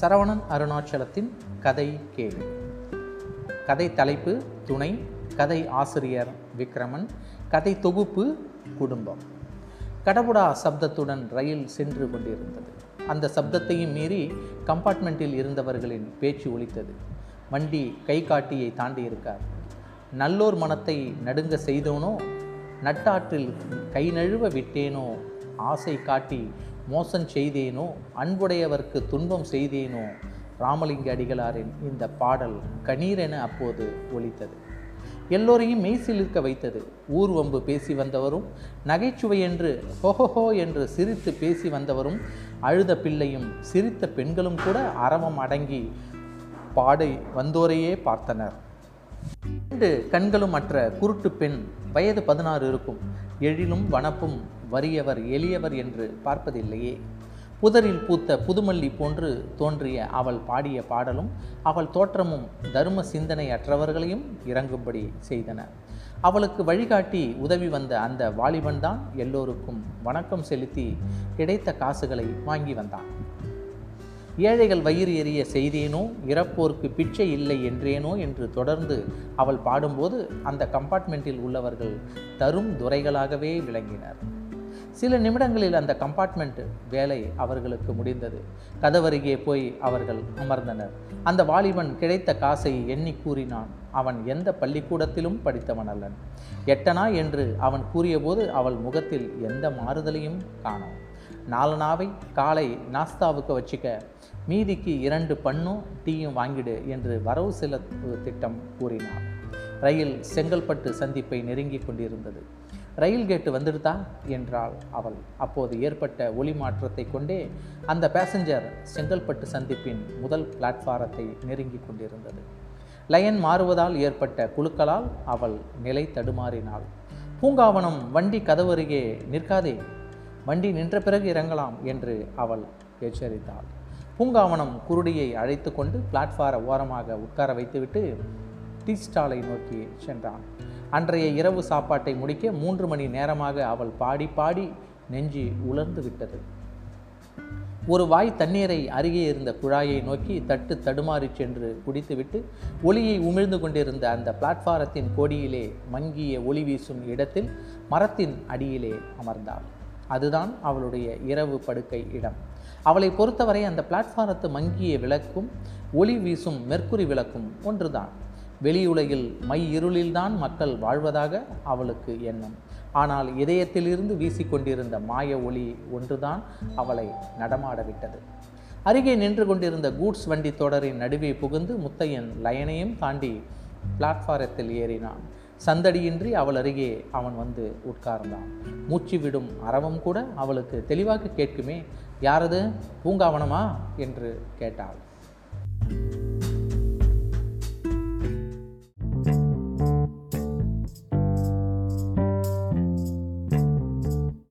சரவணன் அருணாச்சலத்தின் கதை கேள்வி. கதை தலைப்பு துணை. கதை ஆசிரியர் விக்ரமன். கதை தொகுப்பு குடும்பம். கடவுடா சப்தத்துடன் ரயில் சென்று கொண்டிருந்தது. அந்த சப்தத்தையும் மீறி கம்பார்ட்மெண்ட்டில் இருந்தவர்களின் பேச்சு ஒலித்தது. வண்டி கை காட்டியை தாண்டி இருக்கார். நல்லோர் மனத்தை நடுங்க செய்தோனோ நட்டாற்றில் கை நழுவ விட்டேனோ ஆசை காட்டி மோசம் செய்தேனோ அன்புடையவர்க்கு துன்பம் செய்தேனோ ராமலிங்க அடிகளாரின் இந்த பாடல் கணீரென அப்போது ஒலித்தது. எல்லோரையும் மெய்சிலிருக்க வைத்தது. ஊர்வம்பு பேசி வந்தவரும் நகைச்சுவை என்று ஹோஹோஹோ என்று சிரித்து பேசி வந்தவரும் அழுத பிள்ளையும் சிரித்த பெண்களும் கூட அரவம் அடங்கி பாடை வந்தோரையே பார்த்தனர். இரண்டு கண்களும் மற்ற குருட்டு பெண் வயது பதினாறு இருக்கும். எழிலும் வனப்பும் வறியவர் எளியவர் என்று பார்ப்பதில்லையே. புதரில் பூத்த புதுமல்லி போன்று தோன்றிய அவள் பாடிய பாடலும் அவள் தோற்றமும் தர்ம சிந்தனை அற்றவர்களையும் இறங்கும்படி செய்தன. அவளுக்கு வழிகாட்டி உதவி வந்த அந்த வாலிபன் தான் எல்லோருக்கும் வணக்கம் செலுத்தி கிடைத்த காசுகளை வாங்கி வந்தான். ஏழைகள் வயிறு எறிய செய்தேனோ இறப்போருக்கு பிச்சை இல்லை என்றேனோ என்று தொடர்ந்து அவள் பாடும்போது அந்த கம்பார்ட்மெண்ட்டில் உள்ளவர்கள் தரும் துரைகளாகவே விளங்கினர். சில நிமிடங்களில் அந்த கம்பார்ட்மெண்ட் வேலை அவர்களுக்கு முடிந்தது. கதவருகே போய் அவர்கள் அமர்ந்தனர். அந்த வாலிபன் கிடைத்த காசை எண்ணி கூறினான் அவன் எந்த பள்ளிக்கூடத்திலும் படித்தவன் அல்லன். எட்டனா? என்று அவன் கூறியபோது அவள் முகத்தில் எந்த மாறுதலையும் காணோம் நாலனாவை காலை நாஸ்தாவுக்கு வச்சுக்க. மீதிக்கு இரண்டு பண்ணும் டீயும் வாங்கிடு என்று வரவு செலவு திட்டம் கூறினார் ரயில் செங்கல்பட்டு சந்திப்பை நெருங்கி கொண்டிருந்தது. ரயில் கேட்டு வந்துடுதா? என்றாள் அவள். அப்போது ஏற்பட்ட ஒளி மாற்றத்தை கொண்டே அந்த பேசஞ்சர் செங்கல்பட்டு சந்திப்பின் முதல் பிளாட்ஃபாரத்தை நெருங்கி கொண்டிருந்தது. லயன் மாறுவதால் ஏற்பட்ட குழுக்களால் அவள் நிலை தடுமாறினாள். பூங்காவனம் வண்டி கதவருகே நிற்காதே. வண்டி நின்ற பிறகு இறங்கலாம் என்று அவள் எச்சரித்தாள். பூங்காவனம் குருடியை அழைத்து கொண்டு பிளாட்ஃபார ஓரமாக உட்கார வைத்துவிட்டு டீ ஸ்டாலை நோக்கி சென்றான். அன்றைய இரவு சாப்பாட்டை முடிக்க மூன்று மணி நேரமாக அவள் பாடி பாடி நெஞ்சி உலர்ந்து விட்டது. ஒரு வாய் தண்ணீரை அருகே இருந்த குழாயை நோக்கி தட்டு தடுமாறி சென்று குடித்துவிட்டு ஒளியை உமிழ்ந்து கொண்டிருந்த அந்த பிளாட்பாரத்தின் கோடியிலே மங்கிய ஒளி வீசும் இடத்தில் மரத்தின் அடியிலே அமர்ந்தாள். அதுதான் அவளுடைய இரவு படுக்கை இடம். அவளை பொறுத்தவரை அந்த பிளாட்பாரத்து மங்கிய விளக்கும் ஒளி வீசும் மெர்க்குரி விளக்கும் ஒன்றுதான். வெளியுலகில் மை இருளில்தான் மக்கள் வாழ்வதாக அவளுக்கு எண்ணம். ஆனால் இதயத்திலிருந்து வீசிக்கொண்டிருந்த மாய ஒளி ஒன்றுதான் அவளை நடமாடவிட்டது. அருகே நின்று கொண்டிருந்த கூட்ஸ் வண்டி தொடரின் நடுவே புகுந்து முத்தையன் லயனையும் தாண்டி பிளாட்ஃபாரத்தில் ஏறினான். சந்தடியின்றி அவள் அருகே அவன் வந்து உட்கார்ந்தான். மூச்சு விடும் அறவம் கூட அவளுக்கு தெளிவாக கேட்குமே யாரது? பூங்காவனமா? என்று கேட்டாள்.